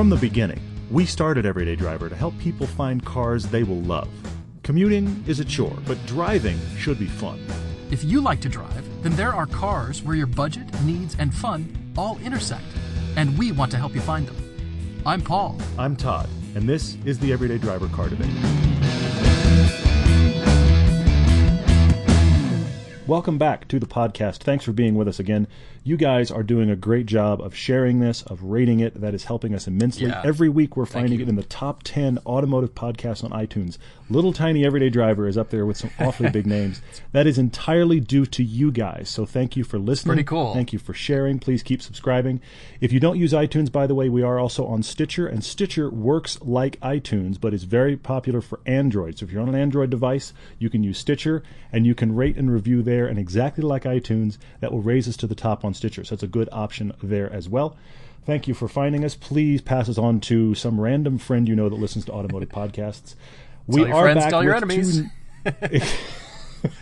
From the beginning, we started Everyday Driver to help people find cars they will love. Commuting is a chore, but driving should be fun. If you like to drive, then there are cars where your budget, needs, and fun all intersect, and we want to help you find them. I'm Paul. I'm Todd, and this is the Everyday Driver Car Debate. Welcome back to the podcast. Thanks for being with us again. You guys are doing a great job of sharing this, of rating it. That is helping us immensely. Yeah. Every week we're Thank finding you. it in the top 10 automotive podcasts on iTunes. Little Tiny Everyday Driver is up there with some awfully big names. That is entirely due to you guys. So thank you for listening. Pretty cool. Thank you for sharing. Please keep subscribing. If you don't use iTunes, by the way, we are also on Stitcher, and Stitcher works like iTunes, but is very popular for Android. So if you're on an Android device, you can use Stitcher, and you can rate and review there, and exactly like iTunes, that will raise us to the top on Stitcher. So it's a good option there as well. Thank you for finding us. Please pass us on to some random friend you know that listens to automotive podcasts. We Tell your friends, tell your enemies. two-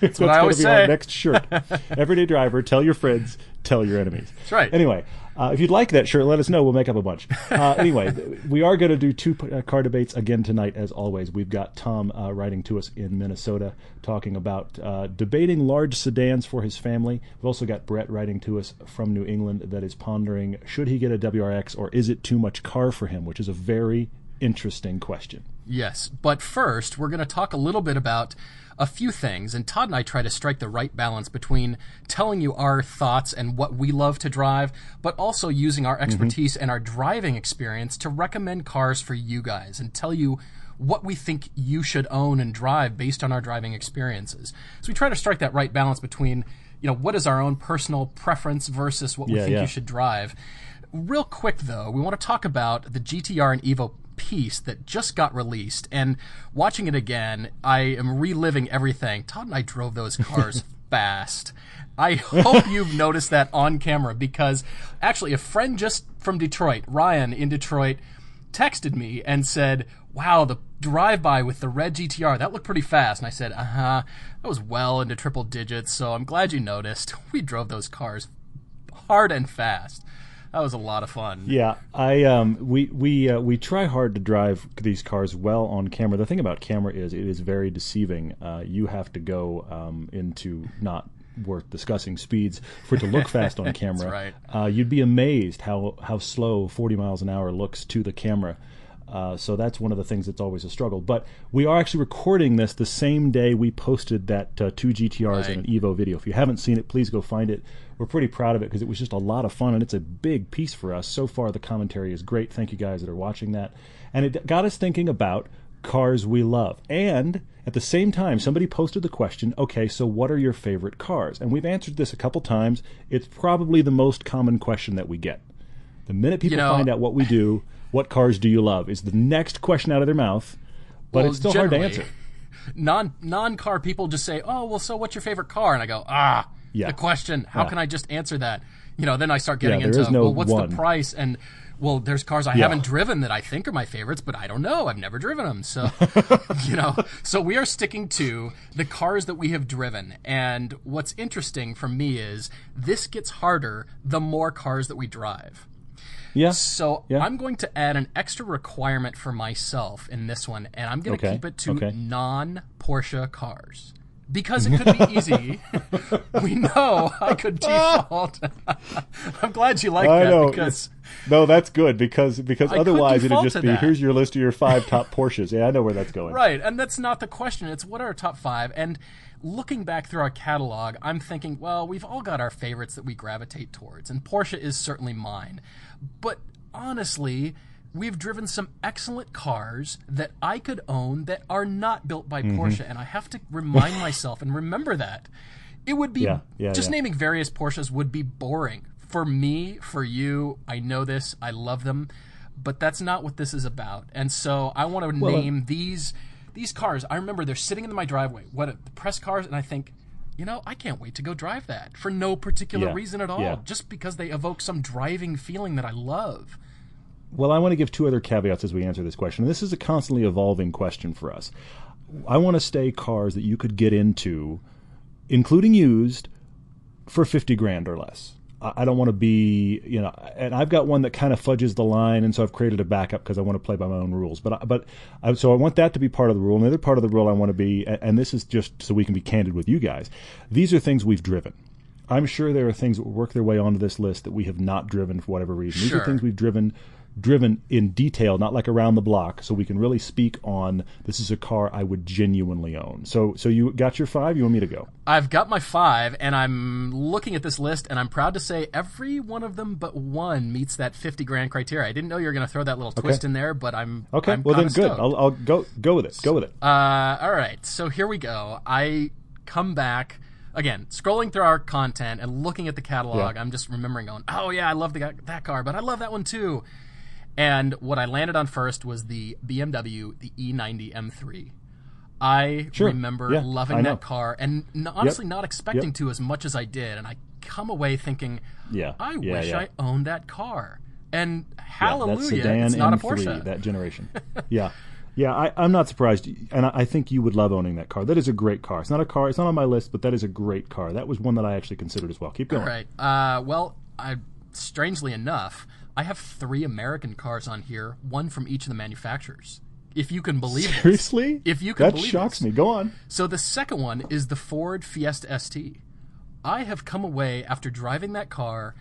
That's what I going always to be our say. next shirt. Everyday driver, tell your friends, tell your enemies. That's right. Anyway, uh, if you'd like that shirt, let us know. We'll make up a bunch. Uh, anyway, we are going to do two uh, car debates again tonight, as always. We've got Tom uh, writing to us in Minnesota talking about uh, debating large sedans for his family. We've also got Brett writing to us from New England that is pondering should he get a WRX or is it too much car for him, which is a very interesting question. Yes, but first, we're going to talk a little bit about a few things, and Todd and I try to strike the right balance between telling you our thoughts and what we love to drive, but also using our mm-hmm. expertise and our driving experience to recommend cars for you guys and tell you what we think you should own and drive based on our driving experiences. So we try to strike that right balance between, you know, what is our own personal preference versus what we Yeah, think yeah. you should drive. Real quick though, we want to talk about the GTR and Evo piece that just got released and watching it again, I am reliving everything. Todd and I drove those cars fast. I hope you've noticed that on camera because actually a friend just from Detroit, Ryan in Detroit, texted me and said, "Wow, the drive-by with the red GTR that looked pretty fast." And I said, "Uh huh, that was well into triple digits." So I'm glad you noticed. We drove those cars hard and fast. That was a lot of fun. Yeah, I um we we uh, we try hard to drive these cars well on camera. The thing about camera is it is very deceiving. Uh, you have to go um, into not worth discussing speeds for it to look fast on camera. right. Uh, you'd be amazed how how slow 40 miles an hour looks to the camera. Uh, so that's one of the things that's always a struggle. But we are actually recording this the same day we posted that uh, two GTRs and an Evo video. If you haven't seen it, please go find it. We're pretty proud of it because it was just a lot of fun and it's a big piece for us. So far, the commentary is great. Thank you guys that are watching that. And it got us thinking about cars we love. And at the same time, somebody posted the question okay, so what are your favorite cars? And we've answered this a couple times. It's probably the most common question that we get. The minute people know- find out what we do, what cars do you love, is the next question out of their mouth. But Well, it's still hard to answer. Non non car people just say, "Oh, well, so what's your favorite car?" And I go, "Ah, Yeah. the question. How Yeah. can I just answer that?" You know, then I start getting Yeah, into, no well, what's one. the price? And well, there's cars I Yeah. haven't driven that I think are my favorites, but I don't know. I've never driven them, so you know. So we are sticking to the cars that we have driven. And what's interesting for me is this gets harder the more cars that we drive. Yeah. So Yeah. I'm going to add an extra requirement for myself in this one, and I'm going to Okay, keep it to okay. non Porsche cars. Because it could be easy. we know I could default. I'm glad you like I that know. because No, that's good because because I otherwise it'd just be that. here's your list of your five top Porsches. Yeah, I know where that's going. Right, and that's not the question. It's what are our top five? And looking back through our catalog, I'm thinking, well, we've all got our favorites that we gravitate towards, and Porsche is certainly mine. But honestly, we've driven some excellent cars that I could own that are not built by Mm-hmm. Porsche, and I have to remind myself and remember that. It would be Yeah, yeah, just yeah. naming various Porsches would be boring. For me, for you, I know this, I love them, but that's not what this is about. And so I want to Well, uh, name these these cars. I remember they're sitting in my driveway. What the press cars, and I think, you know, I can't wait to go drive that for no particular Yeah, reason at all, yeah. just because they evoke some driving feeling that I love. Well, I want to give two other caveats as we answer this question. This is a constantly evolving question for us. I want to stay cars that you could get into, including used, for fifty grand or less. I don't want to be, you know, and I've got one that kind of fudges the line, and so I've created a backup because I want to play by my own rules. But I, but I, so I want that to be part of the rule. And the other part of the rule I want to be, and this is just so we can be candid with you guys. These are things we've driven. I'm sure there are things that work their way onto this list that we have not driven for whatever reason. These Sure. are things we've driven driven in detail, not like around the block, so we can really speak on this is a car I would genuinely own. So so you got your five, you want me to go? I've got my five, and I'm looking at this list, and I'm proud to say every one of them but one meets that 50 grand criteria. I didn't know you were going to throw that little twist in there, but I'm Okay, I'm well then good. I'll, I'll go go with it. Go with it. Uh, all right, so here we go. I come back again, scrolling through our content and looking at the catalog. Yeah. I'm just remembering, going, "Oh yeah, I love the, that car, but I love that one too." And what I landed on first was the BMW, the E E90 M3. I Sure. remember Yeah, loving that car, and n- honestly, not expecting to as much as I did. And I come away thinking, Yeah, I yeah, wish yeah. I owned that car. And hallelujah, it's not a M3, Porsche. that generation. yeah. Yeah, I, I'm not surprised, and I, I think you would love owning that car. That is a great car. It's not a car. It's not on my list, but that is a great car. That was one that I actually considered as well. Keep going. Right. Uh, well, I strangely enough, I have three American cars on here, one from each of the manufacturers. If you can believe it. Seriously? If you can believe it. that shocks this. me. Go on. So the second one is the Ford Fiesta ST. I have come away after driving that car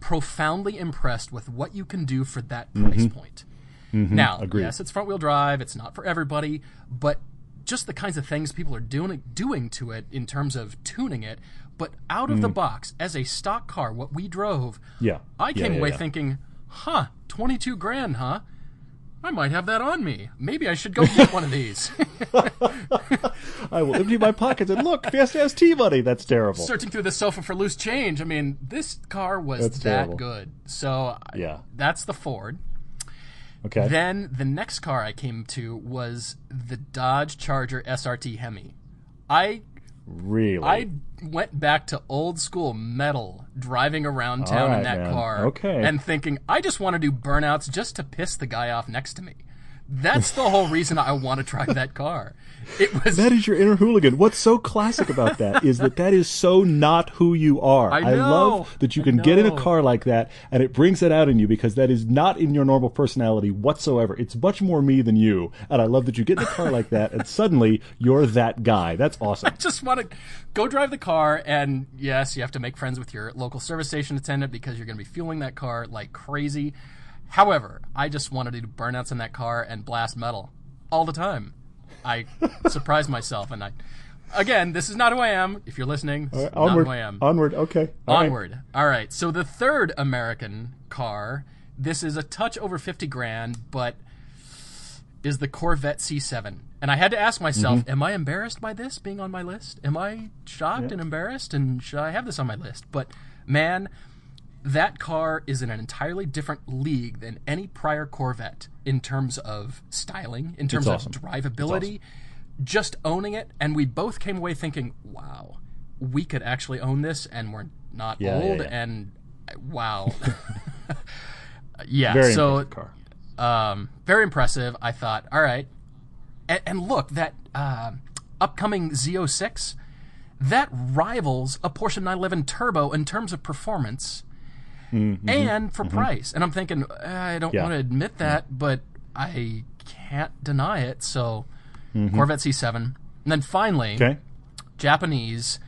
profoundly impressed with what you can do for that mm-hmm. price point. Mm-hmm. Now, Agreed. yes, it's front wheel drive, it's not for everybody, but just the kinds of things people are doing doing to it in terms of tuning it, but out of the hmm. box as a stock car, what we drove, Yeah. I Yeah, came yeah, away yeah. thinking, "Huh, 22 grand, huh? I might have that on me. Maybe I should go get one of these." I will empty my pockets and look, Fiesta ST money. That's terrible. searching through the sofa for loose change. I mean, this car was That's that terrible. good. So Yeah. that's the Ford. Okay. Then the next car I came to was the Dodge Charger SRT Hemi. I really? I went back to old school metal driving around town in that man. car Okay. and thinking I just want to do burnouts just to piss the guy off next to me. That's the whole reason I want to drive that car. It was That is your inner hooligan. What's so classic about that is that that is so not who you are. I know. love that you can get in a car like that and it brings that out in you because that is not in your normal personality whatsoever. It's much more me than you. And I love that you get in a car like that and suddenly you're that guy. That's awesome. I just want to go drive the car and yes you have to make friends with your local service station attendant because you're going to be fueling that car like crazy however i just wanted to do burnouts in that car and blast metal all the time i surprised myself and i again this is not who i am if you're listening this is not onward. who i am Onward. Okay. All right. Onward. All right. So the third American car, this is a touch over 50 grand, but is the Corvette C7. And I had to ask myself, Mm-hmm. am I embarrassed by this being on my list? Am I shocked and embarrassed? And should I have this on my list? But man, that car is in an entirely different league than any prior Corvette in terms of styling, in terms awesome. of drivability, just owning it. And we both came away thinking, wow, we could actually own this and we're not Yeah, yeah, old. yeah. And uh, wow. yeah. Very so um, very impressive. I thought, all right, and, and look that uh, upcoming Z06 that rivals a Porsche 911 Turbo in terms of performance and for price. And I'm thinking, uh, I don't Mm-hmm. Yeah. want to admit that, but I can't deny it. So Mm-hmm. Corvette C7, and then finally, Okay. Japanese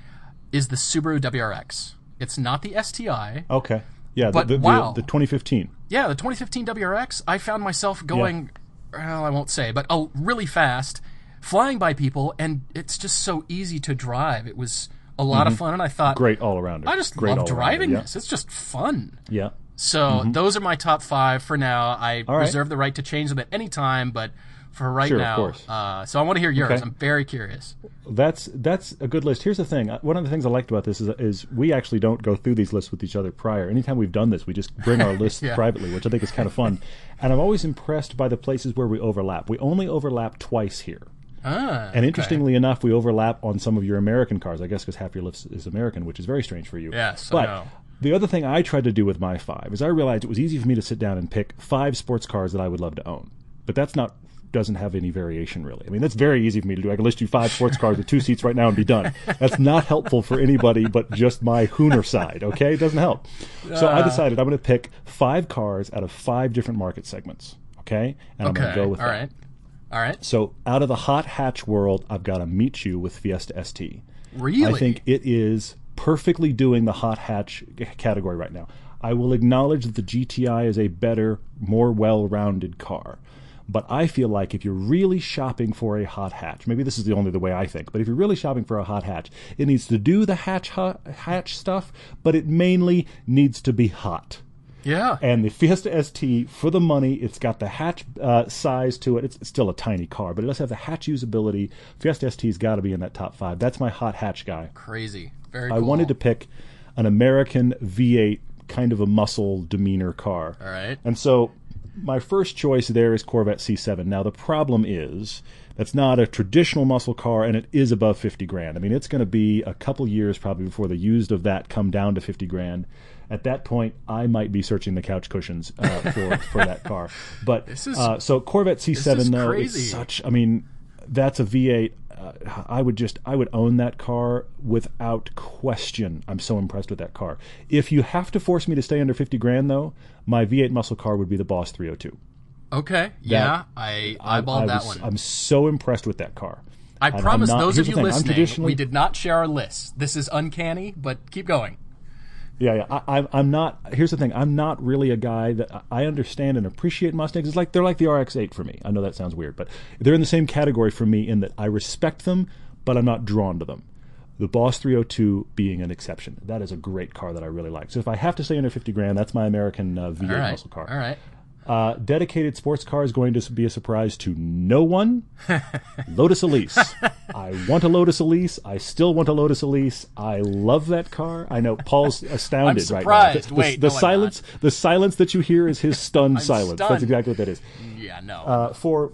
is the Subaru WRX. It's not the STI. Okay. Yeah. But the, the, wow. the, the 2015. Yeah, the 2015 WRX, I found myself going, well, I won't say, but oh, really fast, flying by people, and it's just so easy to drive. It was a lot of fun, and I thought, Mm-hmm. Great all around. I just Great love driving yeah. this. It's just fun. Yeah. So those are my top five for now. I Mm-hmm. All right. reserve the right to change them at any time, but for right Sure, of now, course. uh, so I want to hear yours. Okay. I'm very curious. That's that's a good list. Here's the thing. Uh, One of the things I liked about this is, is we actually don't go through these lists with each other prior. Anytime we've done this, we just bring our lists Yeah. privately, which I think is kind of fun. And I'm always impressed by the places where we overlap. We only overlap twice here. Ah, And interestingly enough, we overlap on some of your American cars. I guess because half your list is American, which is very strange for you. Yes, but the other thing I tried to do with my five is I realized it was easy for me to sit down and pick five sports cars that I would love to own. But that's not doesn't have any variation really. I mean, that's very easy for me to do. I can list you five sports cars with two seats right now and be done. That's not helpful for anybody but just my Hooner side. Okay, it doesn't help. So I decided I'm going to pick five cars out of five different market segments. Okay, and I'm going to go with All that. right. All right. So out of the hot hatch world, I've got to meet you with Fiesta ST. Really? I think it is perfectly doing the hot hatch category right now. I will acknowledge that the GTI is a better, more well-rounded car. But I feel like if you're really shopping for a hot hatch, maybe this is the only the way I think, but if you're really shopping for a hot hatch, it needs to do the hatch hot, hatch stuff, but it mainly needs to be hot. Yeah. And the Fiesta ST, for the money, it's got the hatch uh, size to it. It's still a tiny car, but it does have the hatch usability. Fiesta ST's got to be in that top five. That's my hot hatch guy. Crazy. Very I cool. wanted to pick an American V8 kind of a muscle demeanor car. All right. And so my first choice there is Corvette C7. Now the problem is that's not a traditional muscle car and it is above 50 grand. I mean it's going to be a couple years probably before the used of that come down to 50 grand. At that point, I might be searching the couch cushions uh, for for that car. But This is- uh, so Corvette C7 is though crazy. it's such. I mean, that's a V8. Uh, I would just I would own that car without question. I'm so impressed with that car. If you have to force me to stay under 50 grand though, my V8 muscle car would be the Boss 302. Okay. yeah. I eyeballed I that was- one. I'm so impressed with that car. I And promise not- those of you thing, listening, traditionally- we did not share our list. This is uncanny, but keep going. Yeah, yeah. I, I, I'm not. Here's the thing. I'm not really a guy that I understand and appreciate Mustangs. It's like they're like the RX-8 for me. I know that sounds weird, but they're in the same category for me in that I respect them, but I'm not drawn to them. The Boss 302 being an exception. That is a great car that I really like. So if I have to say under 50 grand, that's my American uh, V8 All right. muscle car. All right. Uh, dedicated sports car is going to be a surprise to no one. Lotus Elise. I want a Lotus Elise. I still want a Lotus Elise. I love that car. I know Paul's astounded I'm right now. surprised. The, Wait, the no, silence. The silence that you hear is his stunned silence. stunned. That's exactly what that is. Yeah, no. Uh, for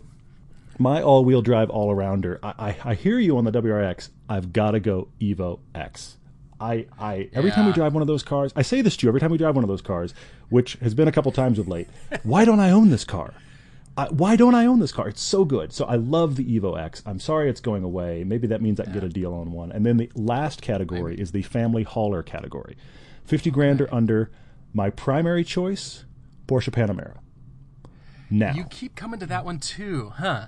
my all-wheel drive all-arounder, I, I, I hear you on the WRX. I've got to go Evo X. I, I every time we drive one of those cars, I say this to you every time we drive one of those cars, which has been a couple times of late. Why don't I own this car? I, why don't I own this car? It's so good. So I love the Evo X. I'm sorry it's going away. Maybe that means I can get a deal on one. And then the last category is the family hauler category, fifty grand or under. My primary choice, Porsche Panamera. Now you keep coming to that one too, huh?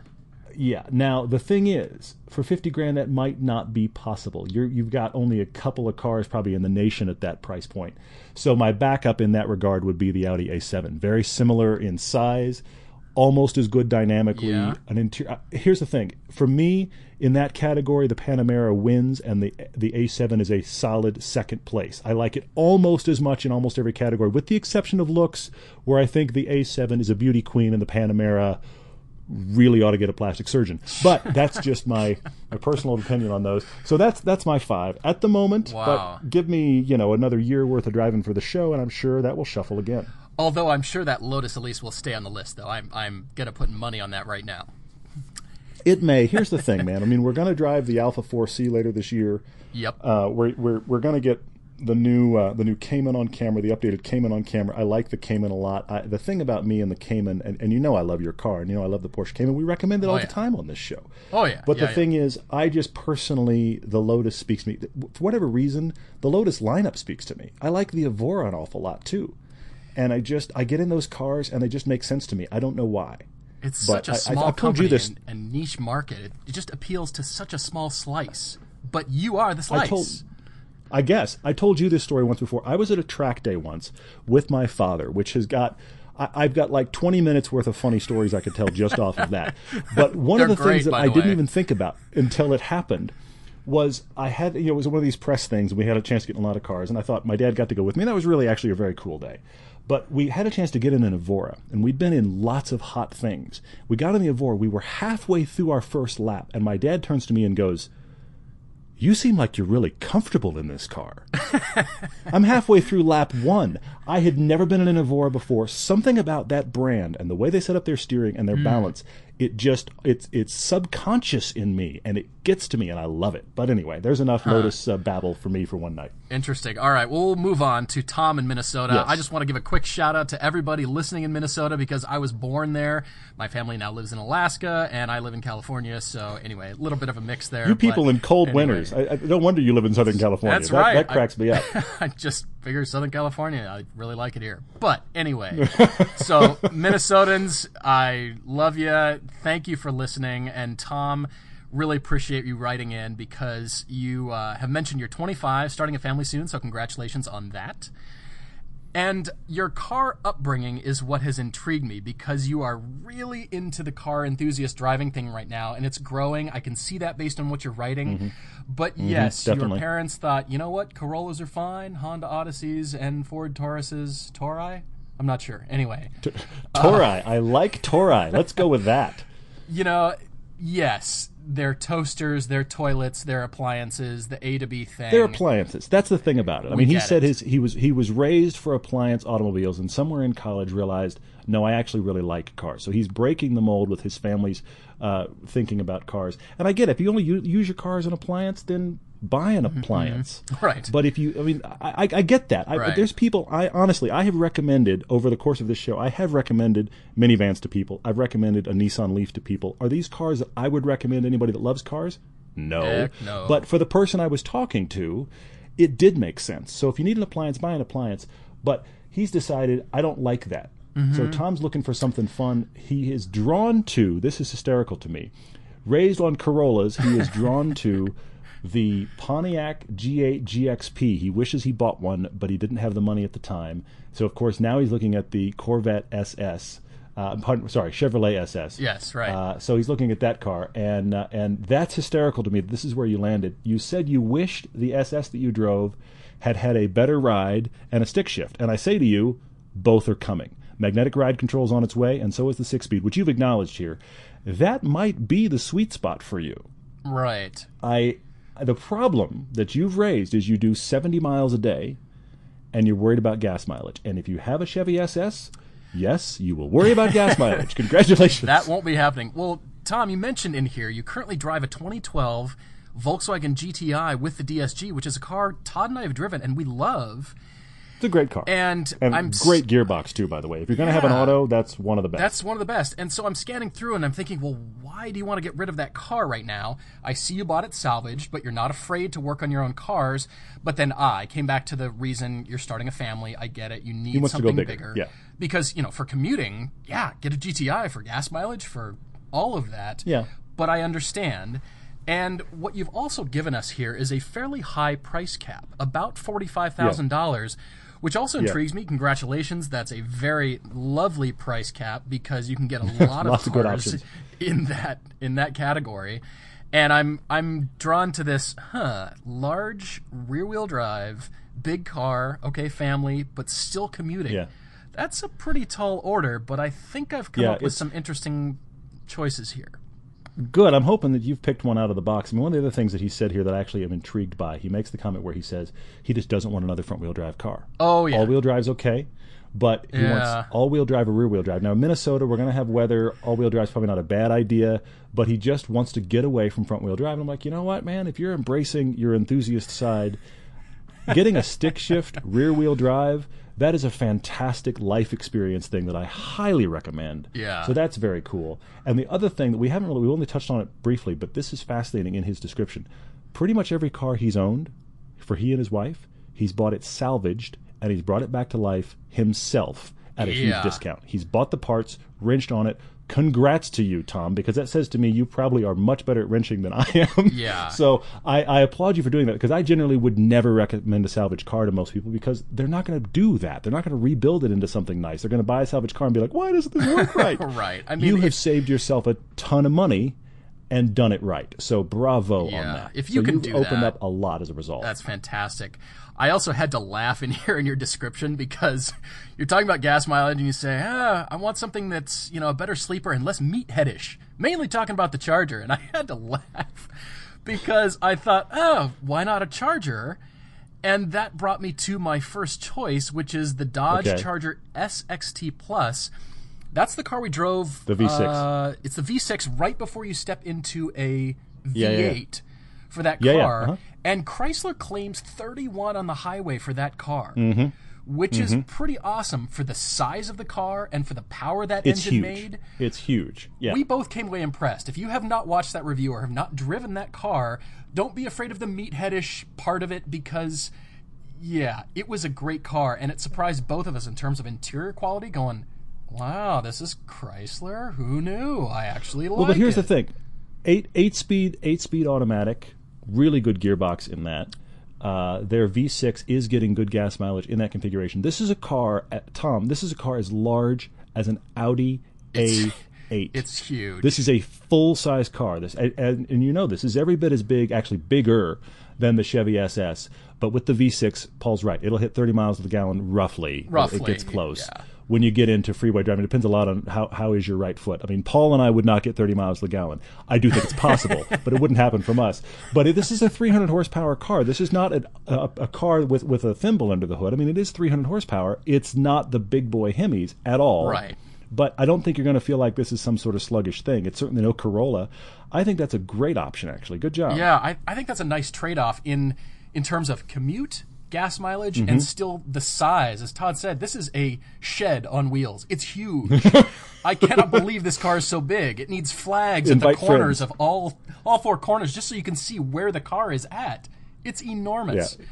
Yeah. Now the thing is, for fifty grand, that might not be possible. You're, you've got only a couple of cars probably in the nation at that price point. So my backup in that regard would be the Audi A7. Very similar in size, almost as good dynamically. Yeah. An interior. Uh, here's the thing: for me, in that category, the Panamera wins, and the the A7 is a solid second place. I like it almost as much in almost every category, with the exception of looks, where I think the A7 is a beauty queen and the Panamera really ought to get a plastic surgeon. But that's just my my personal opinion on those. So that's that's my five at the moment. Wow. But give me you know another year worth of driving for the show, and I'm sure that will shuffle again. Although I'm sure that Lotus Elise will stay on the list, though. I'm I'm gonna put money on that right now. It may. Here's the thing, man. I mean, we're going to drive the Alfa 4C later this year. Yep. Uh, we're we're we're going to get the new uh, the new Cayman on camera, the updated Cayman on camera. I like the Cayman a lot. I, the thing about me and the Cayman, and, and you know I love your car, and you know I love the Porsche Cayman. We recommend it all yeah. the time on this show. Oh, yeah. But Yeah, the yeah. thing is, I just personally, the Lotus speaks to me. For whatever reason, the Lotus lineup speaks to me. I like the Evora an awful lot too, and I just I get in those cars and they just make sense to me. I don't know why. It's but such a small told you company this- and, and niche market. It, it just appeals to such a small slice. But you are the slice. I guess I told you this story once before. I was at a track day once with my father, which has got. I, I've got like 20 minutes worth of funny stories I could tell just off of that. But one of the great, things that I the didn't even think about until it happened was I had you know it was one of these press things and we had a chance to get in a lot of cars and I thought my dad got to go with me and that was really actually a very cool day. But we had a chance to get in an Evora and we'd been in lots of hot things. We got in the Evora, we were halfway through our first lap and my dad turns to me and goes, you seem like you're really comfortable in this car. I'm halfway through lap one. I had never been in an Evora before. Something about that brand and the way they set up their steering and their hmm. balance it just it's it's subconscious in me and it gets to me and I love it. But anyway, there's enough Lotus uh, babble for me for one night. Interesting. All right, well, we'll move on to Tom in Minnesota. Yes. I just want to give a quick shout out to everybody listening in Minnesota because I was born there. My family now lives in Alaska, and I live in California. So anyway, a little bit of a mix there. You people but in cold anyway. winters. I, I, no wonder you live in Southern California. That's that, right. That cracks me up. I just figure Southern California. I really like it here. But anyway, so Minnesotans, I love you. Thank you for listening. And Tom, really appreciate you writing in because you uh, have mentioned you're 25, starting a family soon. So congratulations on that. And your car upbringing is what has intrigued me because you are really into the car enthusiast driving thing right now, and it's growing. I can see that based on what you're writing. Mm-hmm. But mm-hmm. yes, your parents thought, you know what, Corollas are fine, Honda Odysseys and Ford Tauruses, Tauri? I'm not sure. Anyway, Torai. Uh, I like Torai. Let's go with that. you know, yes, they're toasters, they're toilets, they're appliances, the A to B thing. They're appliances. That's the thing about it. I mean, he said it. his he was he was raised for appliance automobiles, and somewhere in college realized, no, I actually really like cars. So he's breaking the mold with his family's uh, thinking about cars. And I get it. If you only u- use your car as an appliance, then buy an mm-hmm. appliance. Right. But if you, I mean, I, I, get that. I, Right. There's people. I honestly, I have recommended over the course of this show. I have recommended minivans to people. I've recommended a Nissan Leaf to people. Are these cars that I would recommend anybody that loves cars? No. Heck no. But for the person I was talking to, it did make sense. So if you need an appliance, buy an appliance. But he's decided I don't like that. Mm-hmm. So Tom's looking for something fun. He is drawn to this is hysterical to me. Raised on Corollas, he is drawn to the Pontiac G8 GXP. He wishes he bought one, but he didn't have the money at the time. So of course now he's looking at the Corvette SS. Uh, pardon, sorry, Chevrolet SS. Yes, right. Uh, so he's looking at that car, and uh, and that's hysterical to me. This is where you landed. You said you wished the SS that you drove had had a better ride and a stick shift, and I say to you, both are coming. Magnetic ride control's on its way, and so is the six speed, which you've acknowledged here. That might be the sweet spot for you. right. I the problem that you've raised is you do 70 miles a day and you're worried about gas mileage. And if you have a Chevy SS, yes, you will worry about gas mileage. Congratulations. That won't be happening. Well, Tom, you mentioned in here you currently drive a 2012 Volkswagen GTI with the DSG, which is a car Todd and I have driven and we love. It's a great car. And, And I'm great gearbox too, by the way. If you're going to have an auto, that's one of the best. That's one of the best. And so I'm scanning through and I'm thinking, well, why do you want to get rid of that car right now? I see you bought it salvaged, but you're not afraid to work on your own cars. But then I came back to the reason you're starting a family. I get it. You need go something bigger. Yeah. Because, you know, for commuting, yeah, get a GTI for gas mileage, for all of that. Yeah. But I understand. And what you've also given us here is a fairly high price cap, about $45,000, which also intrigues me. Congratulations. That's a very lovely price cap because you can get a lot of of good options. in that in that category. And I'm I'm drawn to this, huh, large rear-wheel drive, big car, okay, family, but still commuting. Yeah. That's a pretty tall order, but I think I've come Yeah, up with some interesting choices here. Good. I'm hoping that you've picked one out of the box. I mean, one of the other things that he said here that I actually am intrigued by, he makes the comment where he says he just doesn't want another front wheel drive car. Oh yeah. All wheel drive's okay, but he Yeah. wants all wheel drive or rear wheel drive. Now, in Minnesota, we're going to have weather. All wheel drive's probably not a bad idea, but he just wants to get away from front wheel drive. And I'm like, you know what, man? If you're embracing your enthusiast side, getting a stick shift rear wheel drive, that is a fantastic life experience thing that I highly recommend. Yeah. So that's very cool. And the other thing that we haven't really, we only touched on it briefly, but this is fascinating in his description. Pretty much every car he's owned for he and his wife, he's bought it salvaged and he's brought it back to life himself at a Yeah. huge discount. He's bought the parts, wrenched on it. Congrats to you, Tom, because that says to me you probably are much better at wrenching than I am. Yeah. So I, I applaud you for doing that because I generally would never recommend a salvage car to most people because they're not going to do that. They're not going to rebuild it into something nice. They're going to buy a salvage car and be like, "Why doesn't this work right?" Right. I mean, you have saved yourself a ton of money and done it right. So bravo on Yeah. that. If So you can you've do opened that- up a lot as a result. That's fantastic. I also had to laugh in here in your description because you're talking about gas mileage and you say, ah, I want something that's, you know, a better sleeper and less meatheadish. Mainly talking about the Charger. And I had to laugh because I thought, oh, why not a Charger? And that brought me to my first choice, which is the Dodge Okay. Charger SXT Plus, That's the car we drove. The V6. Uh, it's the V6 right before you step into a V8 Yeah, yeah, for that Yeah, yeah, car. uh-huh. And Chrysler claims 31 on the highway for that car, Mm-hmm. which is pretty awesome for the size of the car and for the power that It's engine huge. made. It's huge. Yeah. We both came away impressed. If you have not watched that review or have not driven that car, don't be afraid of the meatheadish part of it because, yeah, it was a great car and it surprised both of us in terms of interior quality. Going, wow, this is Chrysler. Who knew? I actually like it. Well, but here's it. the thing: eight eight speed eight speed automatic, really good gearbox in that. Uh, their V6 is getting good gas mileage in that configuration. This is a car, at, Tom. This is a car as large as an Audi A8. It's huge. This is a full size car. This and, and, and you know this is every bit as big, actually bigger than the Chevy SS. But with the V6, Paul's right. It'll hit 30 miles to the gallon roughly. Roughly, it gets close. yeah. When you get into freeway driving, it depends a lot on how, how is your right foot. I mean, Paul and I would not get 30 miles to the gallon. I do think it's possible, but it wouldn't happen from us. But it, this is a 300 horsepower car. This is not a, a, a car with, with a thimble under the hood. I mean, it is 300 horsepower. It's not the big boy Hemis at all. Right. But I don't think you're going to feel like this is some sort of sluggish thing. It's certainly no Corolla. I think that's a great option, actually. Good job. Yeah, I, I think that's a nice trade off in in terms of commute, gas mileage, Mm-hmm. and still the size. As Todd said, this is a shed on wheels. It's huge. I cannot believe this car is so big. It needs flags Invite at the corners friends. of all all four corners just so you can see where the car is at. It's enormous. Yeah.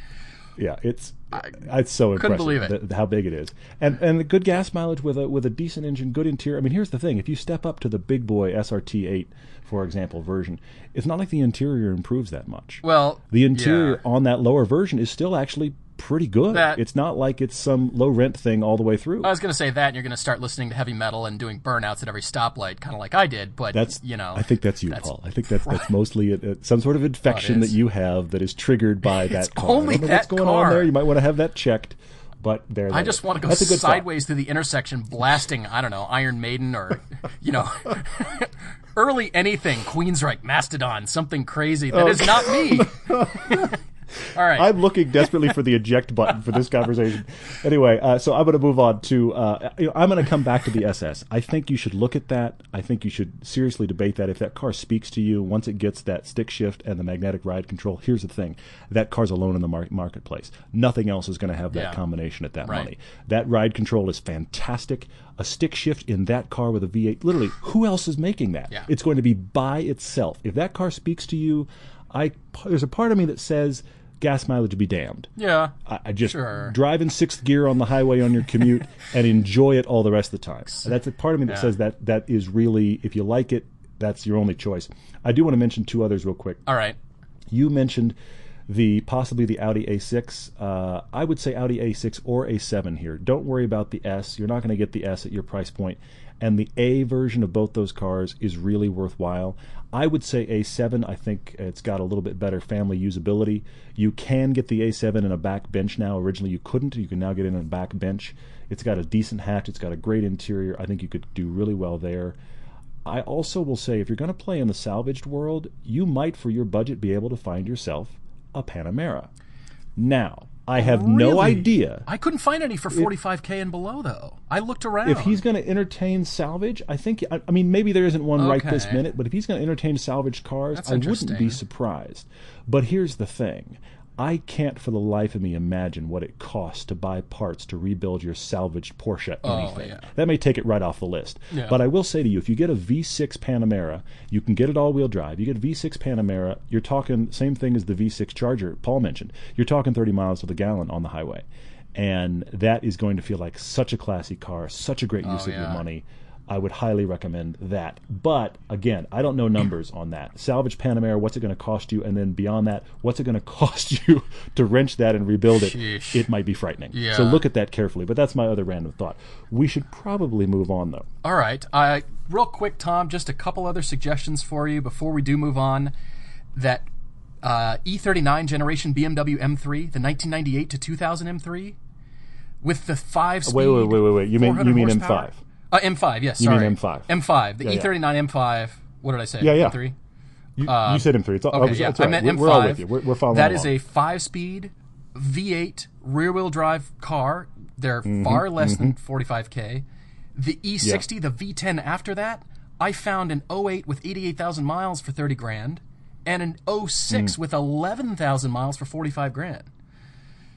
Yeah, it's it's so impressive believe it. th- how big it is, and and the good gas mileage with a with a decent engine, good interior. I mean, here's the thing: if you step up to the big boy SRT8, for example, version, it's not like the interior improves that much. Well, the interior yeah. on that lower version is still actually pretty good. That- it's not like it's some low rent thing all the way through. I was going to say that, and you're going to start listening to heavy metal and doing burnouts at every stoplight, kind of like I did. But That's you know, I think that's you, that's Paul. I think that's that's mostly a, a, some sort of infection that you have that is triggered by that car. only I don't know what's going on there. You might want to have that checked. But there, I just is. want to go good thought. sideways through the intersection, blasting, I don't know, Iron Maiden or, you know, early anything, Queensryche, Mastodon, something crazy that is not me. All right. I'm looking desperately for the eject button for this conversation. Anyway, uh, so I'm going to move on to. Uh, you know, I'm going to come back to the SS. I think you should look at that. I think you should seriously debate that. If that car speaks to you, once it gets that stick shift and the magnetic ride control, here's the thing: that car's alone in the mar- marketplace. Nothing else is going to have that Yeah. combination at that Right. money. That ride control is fantastic. A stick shift in that car with a V8, literally, who else is making that? Yeah. It's going to be by itself. If that car speaks to you, I there's a part of me that says gas mileage be damned. yeah. I, I just Sure. drive in sixth gear on the highway on your commute and enjoy it all the rest of the time. That's a part of me that Yeah. says that that is really if you like it, that's your only choice. I do want to mention two others real quick. All right. You mentioned the possibly the Audi A6. Uh, I would say Audi A6 or A7 here. Don't worry about the S. You're not going to get the S at your price point. And the A version of both those cars is really worthwhile. I would say A7. I think it's got a little bit better family usability. You can get the A7 in a back bench now. Originally you couldn't. You can now get it in a back bench. It's got a decent hatch. It's got a great interior. I think you could do really well there. I also will say if you're going to play in the salvaged world, you might, for your budget, be able to find yourself a Panamera. Now, I have no idea I couldn't find any for 45K and below, though. I looked around. if he's going to entertain salvage. I think, I, I mean, maybe there isn't one right this minute, but if he's going to entertain salvaged cars, That's I wouldn't be surprised. But here's the thing. I can't for the life of me imagine what it costs to buy parts to rebuild your salvaged Porsche oh, anything. yeah. That may take it right off the list. Yeah. But I will say to you, if you get a V6 Panamera, you can get it all-wheel drive. You get a V6 Panamera, you're talking same thing as the V6 Charger Paul mentioned. You're talking 30 miles to the gallon on the highway. And that is going to feel like such a classy car, such a great oh, use of your money. I would highly recommend that. But again, I don't know numbers on that. Salvage Panamera, what's it going to cost you? And then beyond that, what's it going to cost you to wrench that and rebuild it? Sheesh. It might be frightening. Yeah. So look at that carefully. But that's my other random thought. We should probably move on, though. All right. Uh, real quick, Tom, just a couple other suggestions for you before we do move on. That uh, E39 generation BMW M3, the 1998 to 2000 M3, with the five speed. Wait, wait, wait, wait, wait. You mean you mean horsepower? M5? Uh, M5, yes. You mean sorry. M5. M5, the Yeah, yeah. E39 M5. What did I say? Yeah, yeah. M3. You, you said M3. It's Uh, Okay, it's- yeah, all I right. meant We're, M5. we're all with you. We're, we're following That is along. a five-speed V8 rear-wheel drive car. They're Mm-hmm, far less than 45k. The E60, the V10 after that, I found an 08 with 88,000 miles for 30 grand and an 06 Hmm. with 11,000 miles for 45 grand.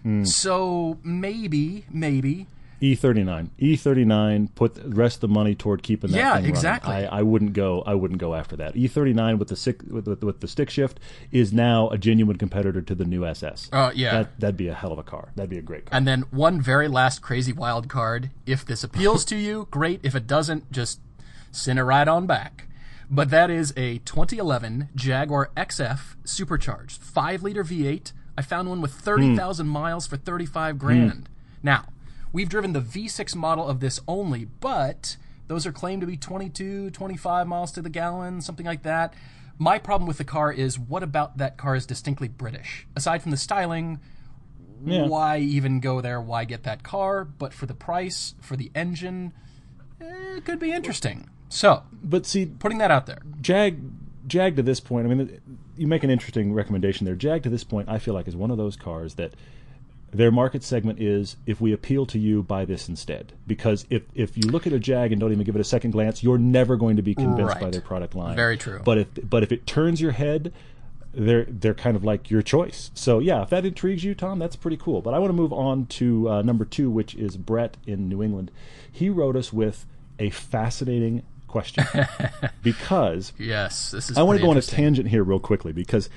Hmm. So maybe, maybe E39. E39 put the rest of the money toward keeping that Yeah, thing exactly. I, I wouldn't go I wouldn't go after that. E39 with the sick, with, with, with the stick shift is now a genuine competitor to the new SS. Uh, yeah. That that'd be a hell of a car. That'd be a great car. And then one very last crazy wild card. If this appeals to you, great. If it doesn't, just send it right on back. But that is a 2011 Jaguar XF supercharged 5 liter V8. I found one with 30,000 miles for 35 grand. Now, we've driven the V6 model of this only, but those are claimed to be 22, 25 miles to the gallon, something like that. My problem with the car is what about that car is distinctly British? Aside from the styling, Yeah. why even go there? Why get that car? But for the price, for the engine, eh, it could be interesting. So, But see, putting that out there. Jag, Jag to this point, I mean, you make an interesting recommendation there. Jag to this point, I feel like is one of those cars that their market segment is if we appeal to you, buy this instead. Because if if you look at a Jag and don't even give it a second glance, you're never going to be convinced by their product line. Very true. But if but if it turns your head, they're they're kind of like your choice. So yeah, if that intrigues you, Tom, that's pretty cool. But I want to move on to uh, number two, which is Brett in New England. He wrote us with a fascinating question because Yes, this is. I want to go on a tangent here real quickly because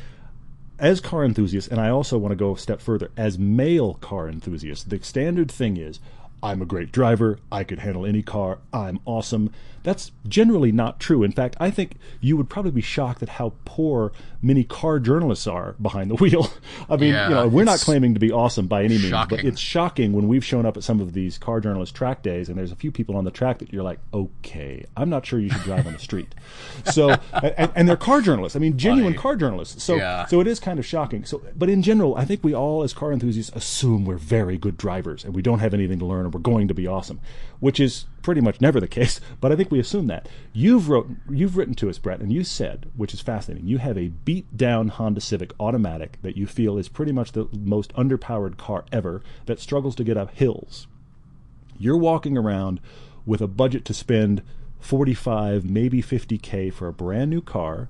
as car enthusiasts, and I also want to go a step further, as male car enthusiasts, the standard thing is I'm a great driver, I could handle any car, I'm awesome. That's generally not true. In fact, I think you would probably be shocked at how poor many car journalists are behind the wheel. I mean, Yeah, you know, we're not claiming to be awesome by any means, but it's shocking when we've shown up at some of these car journalist track days and there's a few people on the track that you're like, okay, I'm not sure you should drive on the street. So, and, and they're car journalists. I mean, genuine Funny. car journalists. So, Yeah. so it is kind of shocking. So, but in general, I think we all, as car enthusiasts, assume we're very good drivers and we don't have anything to learn and we're going to be awesome, which is pretty much never the case. But I think we assume that. You've wrote, you've written to us, Brett, and you said, which is fascinating, you have a beat down Honda Civic automatic that you feel is pretty much the most underpowered car ever that struggles to get up hills you're walking around with a budget to spend 45 maybe 50k for a brand new car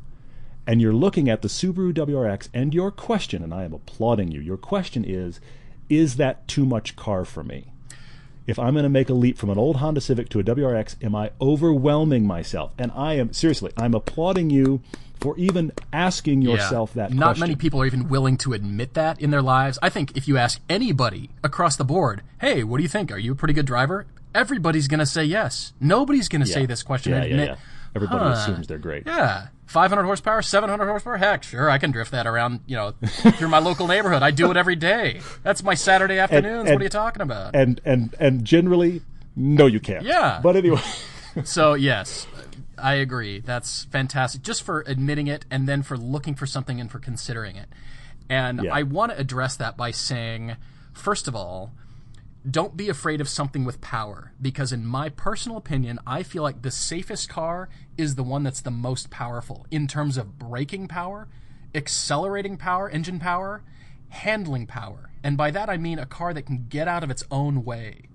and you're looking at the Subaru WRX and your question and I am applauding you your question is is that too much car for me if I'm going to make a leap from an old Honda Civic to a WRX am I overwhelming myself and I am seriously I'm applauding you for even asking yourself that Not question many people are even willing to admit that in their lives. I think if you ask anybody across the board, "Hey, what do you think? Are you a pretty good driver?" Everybody's going to say yes. Nobody's going to say this question yeah, and yeah, admit, yeah. Everybody "Huh, assumes they're great Yeah, 500 horsepower, 700 horsepower. Heck, sure, I can drift that around, you know, through my local neighborhood. I do it every day. That's my Saturday afternoons. and- what are you talking about? and and and generally no you can't Yeah. but anyway So yes, I agree. That's fantastic. Just for admitting it, and then for looking for something and for considering it. And Yeah. I want to address that by saying, first of all, don't be afraid of something with power because in my personal opinion i feel like the safest car is the one that's the most powerful in terms of braking power accelerating power engine power handling power and by that i mean a car that can get out of its own way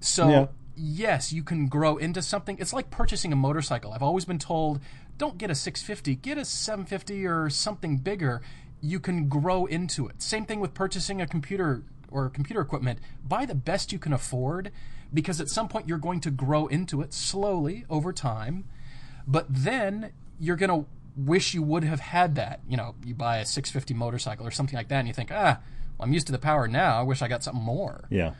so Yeah. yes, you can grow into something. It's like purchasing a motorcycle. I've always been told, don't get a 650, get a 750 or something bigger. You can grow into it. Same thing with purchasing a computer or computer equipment. Buy the best you can afford because at some point you're going to grow into it slowly over time. But then you're going to wish you would have had that. You know, you buy a 650 motorcycle or something like that and you think, ah, well, I'm used to the power now. I wish I got something more. yeah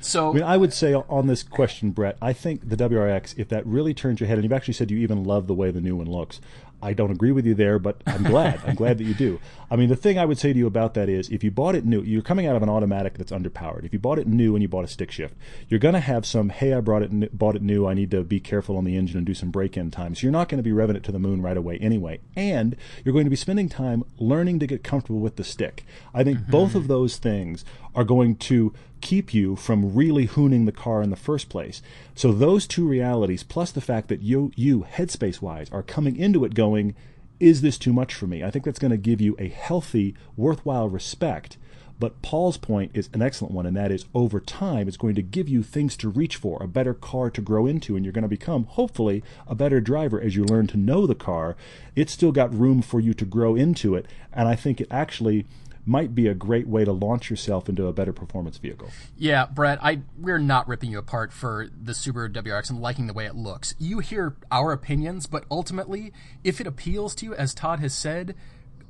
So I mean, I would say on this question, Brett, I think the WRX, if that really turns your head, and you've actually said you even love the way the new one looks, I don't agree with you there, but I'm glad. I'm glad that you do. I mean, the thing I would say to you about that is if you bought it new, you're coming out of an automatic that's underpowered. If you bought it new and you bought a stick shift, you're going to have some, hey, I brought it, bought it new. I need to be careful on the engine and do some break in time. So you're not going to be revving it to the moon right away anyway. And you're going to be spending time learning to get comfortable with the stick. I think mm-hmm. both of those things are going to keep you from really hooning the car in the first place. So those two realities, plus the fact that you, you headspace wise, are coming into it going, is this too much for me? I think that's going to give you a healthy, worthwhile respect. But Paul's point is an excellent one, and that is over time, it's going to give you things to reach for, a better car to grow into, and you're going to become, hopefully, a better driver as you learn to know the car. It's still got room for you to grow into it, and I think it actually might be a great way to launch yourself into a better performance vehicle. Yeah, Brett, I we're not ripping you apart for the Subaru WRX and liking the way it looks. You hear our opinions, but ultimately, if it appeals to you, as Todd has said,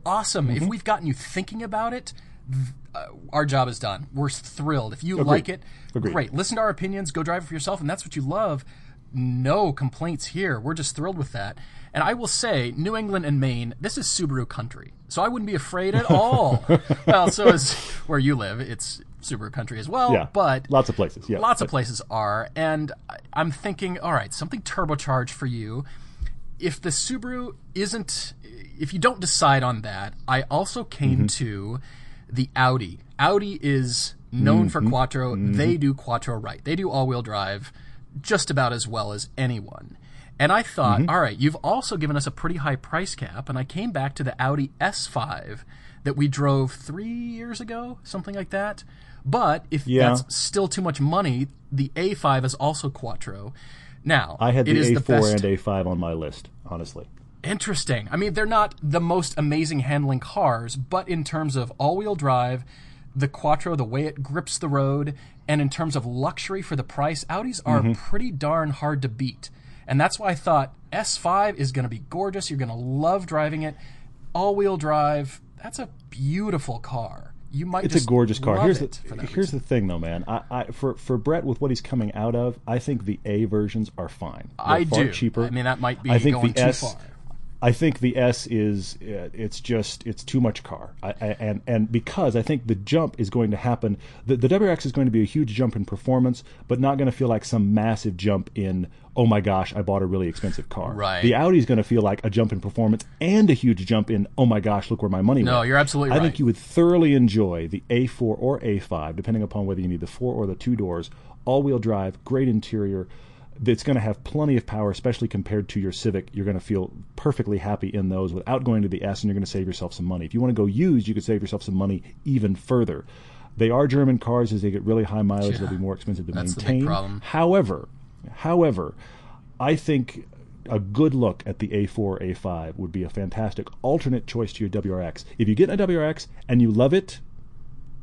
awesome. Mm-hmm. If we've gotten you thinking about it, uh, our job is done. We're thrilled. If you Agreed. like it, Agreed. great. Listen to our opinions, go drive it for yourself, and that's what you love. No complaints here. We're just thrilled with that. And I will say, New England and Maine, this is Subaru country. So I wouldn't be afraid at all. well, so is where you live. It's Subaru country as well. Yeah, but lots of places. Yeah, lots of places are. And I'm thinking, all right, something turbocharged for you. If the Subaru isn't, if you don't decide on that, I also came mm-hmm. to the Audi. Audi is known mm-hmm. for Quattro. Mm-hmm. They do Quattro right. They do all-wheel drive just about as well as anyone. And I thought, mm-hmm. all right, you've also given us a pretty high price cap. And I came back to the Audi S5 that we drove three years ago, something like that. But if yeah. that's still too much money, the A5 is also Quattro. Now, I had the A4 the and A5 on my list, honestly. Interesting. I mean, they're not the most amazing handling cars, but in terms of all wheel drive, the Quattro, the way it grips the road, and in terms of luxury for the price, Audis are mm-hmm. pretty darn hard to beat. And that's why I thought S5 is going to be gorgeous. You're going to love driving it. All wheel drive. That's a beautiful car. You might. It's a gorgeous car. Here's the here's reason. the thing, though, man. I, I, for for Brett with what he's coming out of, I think the A versions are fine. They're I far do. Cheaper. I mean, that might be I think going the S, far. I think the S is uh, it's just it's too much car, I, and and because I think the jump is going to happen. The, the WRX is going to be a huge jump in performance, but not going to feel like some massive jump in. Oh my gosh, I bought a really expensive car. Right. The Audi is going to feel like a jump in performance and a huge jump in. Oh my gosh, look where my money no, went. No, you're absolutely I right. I think you would thoroughly enjoy the A4 or A5, depending upon whether you need the four or the two doors, all-wheel drive, great interior it's going to have plenty of power, especially compared to your Civic. You're going to feel perfectly happy in those without going to the S, and you're going to save yourself some money. If you want to go used, you could save yourself some money even further. They are German cars. As they get really high mileage, yeah, they'll be more expensive to maintain. However, however, I think a good look at the A4, A5 would be a fantastic alternate choice to your WRX. If you get a WRX and you love it,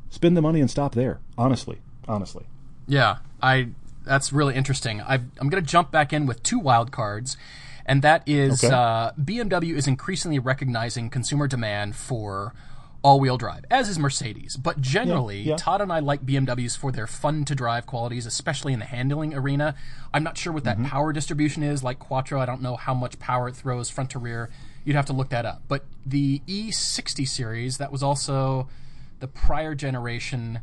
spend the money and stop there. Honestly, honestly. Yeah, I that's really interesting. i am going to jump back in with two wild cards, and that is okay. uh, BMW is increasingly recognizing consumer demand for all-wheel drive, as is Mercedes. But generally, yeah, yeah. Todd and I like BMWs for their fun-to-drive qualities, especially in the handling arena. I'm not sure what that mm-hmm. power distribution is. Like Quattro, I don't know how much power it throws front to rear. You'd have to look that up. But the E60 series, that was also the prior generation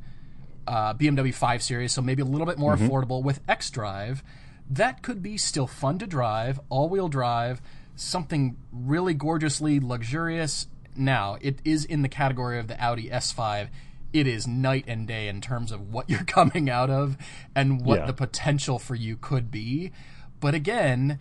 uh, BMW 5 Series, so maybe a little bit more mm-hmm. affordable with xDrive. That could be still fun to drive, all wheel drive, something really gorgeously luxurious. Now, it is in the category of the Audi S5. It is night and day in terms of what you're coming out of and what yeah. the potential for you could be. But again,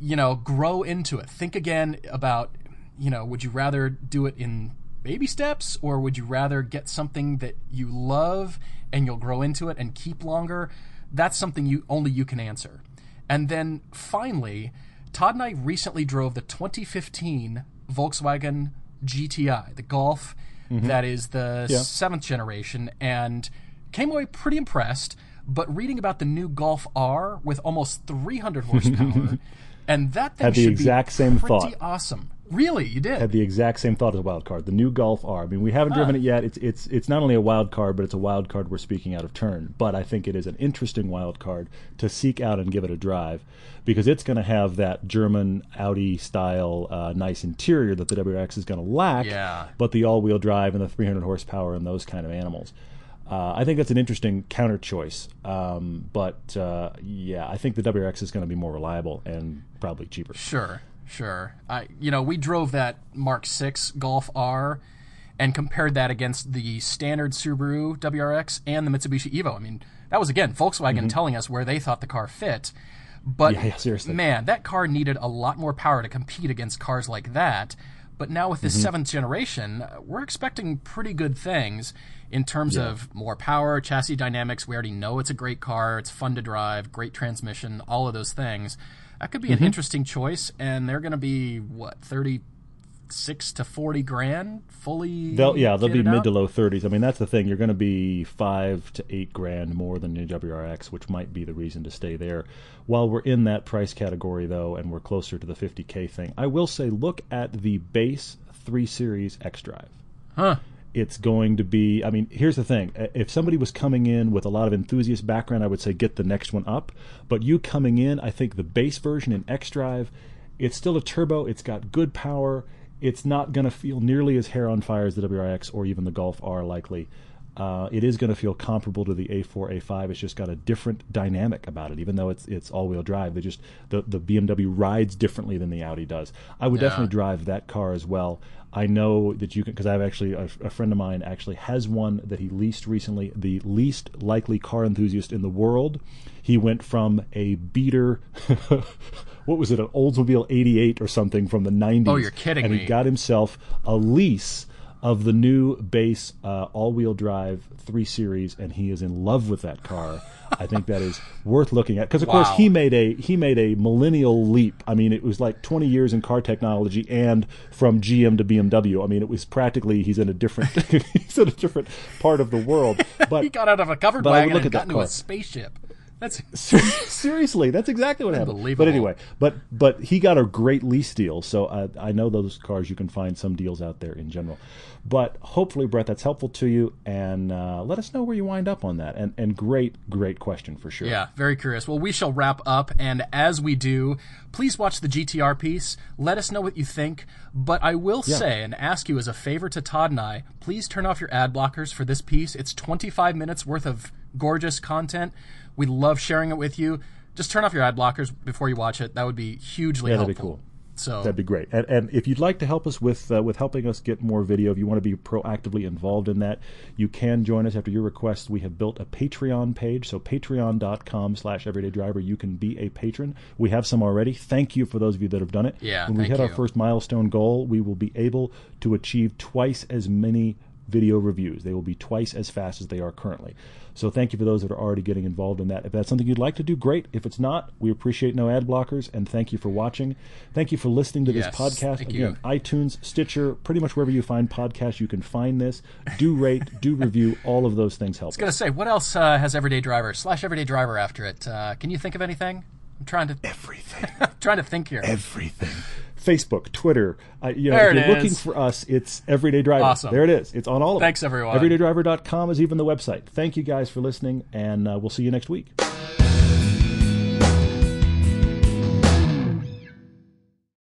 you know, grow into it. Think again about, you know, would you rather do it in baby steps, or would you rather get something that you love and you'll grow into it and keep longer? That's something you only you can answer. And then finally, Todd and I recently drove the 2015 Volkswagen GTI, the Golf mm-hmm. that is the yeah. seventh generation, and came away pretty impressed. But reading about the new Golf R with almost 300 horsepower, and that thing had the should exact be same pretty thought. awesome. Really, you did. Had the exact same thought as a wild card. The new Golf R. I mean, we haven't driven it yet. It's it's it's not only a wild card, but it's a wild card we're speaking out of turn. But I think it is an interesting wild card to seek out and give it a drive because it's going to have that German Audi style uh, nice interior that the WRX is going to lack. Yeah. But the all-wheel drive and the 300 horsepower and those kind of animals. Uh, I think that's an interesting counter choice. Um, but uh, yeah, I think the WRX is going to be more reliable and probably cheaper. Sure. Sure. I you know, we drove that Mark 6 Golf R and compared that against the standard Subaru WRX and the Mitsubishi Evo. I mean, that was again Volkswagen mm-hmm. telling us where they thought the car fit. But yeah, yeah, man, that car needed a lot more power to compete against cars like that. But now with this mm-hmm. seventh generation, we're expecting pretty good things. in terms yeah. of more power, chassis dynamics. We already know it's a great car. It's fun to drive, great transmission, all of those things. That could be an mm-hmm. interesting choice, and they're going to be what thirty six to forty grand fully. They'll yeah, they'll be mid out? to low thirties. I mean, that's the thing. You're going to be five to eight grand more than the WRX, which might be the reason to stay there. While we're in that price category, though, and we're closer to the 50k thing, I will say, look at the base three series X Drive. Huh it's going to be i mean here's the thing. If somebody was coming in with a lot of enthusiast background i would say get the next one up. But you coming in i think the base version in x drive it's still a turbo. It's got good power. It's not going to feel nearly as hair on fire as the WRX or even the Golf R likely. Uh, it is going to feel comparable to the A4, A5. It's just got a different dynamic about it, even though it's it's all wheel drive. They just the the BMW rides differently than the Audi does. I would yeah. definitely drive that car as well. I know that you can because I've actually a, a, friend of mine actually has one that he leased recently. The least likely car enthusiast in the world. He went from a beater. what was it, an Oldsmobile 88 or something from the 90s. Oh, you're kidding and me. he got himself a lease of the new base uh, all-wheel drive 3 Series, and he is in love with that car. I think that is worth looking at because, of wow. course, he made a he made a millennial leap. I mean, it was like 20 years in car technology and from GM to BMW. I mean, it was practically he's in a different he's in a different part of the world. But he got out of a covered wagon and got into a spaceship. That's seriously, that's exactly what happened. But anyway, but but he got a great lease deal, so I, I know those cars you can find some deals out there in general. But hopefully, Brett, that's helpful to you, and uh, let us know where you wind up on that. And and great great question for sure. Yeah, very curious. Well, we shall wrap up, and as we do, please watch the GTR piece. Let us know what you think. But I will yeah. say and ask you as a favor to Todd and I, please turn off your ad blockers for this piece. It's 25 minutes worth of gorgeous content. We love sharing it with you. Just turn off your ad blockers before you watch it. That would be hugely yeah, helpful. That'd be cool. So that'd be great. And, and if you'd like to help us with uh, with helping us get more video, if you want to be proactively involved in that, you can join us after your request. We have built a Patreon page, so patreon.com slash everyday driver. You can be a patron. We have some already. Thank you for those of you that have done it. Yeah. When we hit you. our first milestone goal, we will be able to achieve twice as many video reviews. They will be twice as fast as they are currently. So thank you for those that are already getting involved in that. If that's something you'd like to do, great. If it's not, we appreciate no ad blockers and thank you for watching. Thank you for listening to yes, this podcast. Again, you. iTunes, Stitcher, pretty much wherever you find podcasts, you can find this. Do rate, do review. All of those things help. I was going to say, what else uh, has Everyday Driver slash Everyday Driver after it? Uh, can you think of anything? I'm trying to everything. I'm trying to think here. Everything. Facebook, Twitter. Uh, you know, there if you're is. looking for us, it's Everyday Driver. Awesome. There it is. It's on all of Thanks, them. everyone. EverydayDriver.com is even the website. Thank you guys for listening, and uh, we'll see you next week.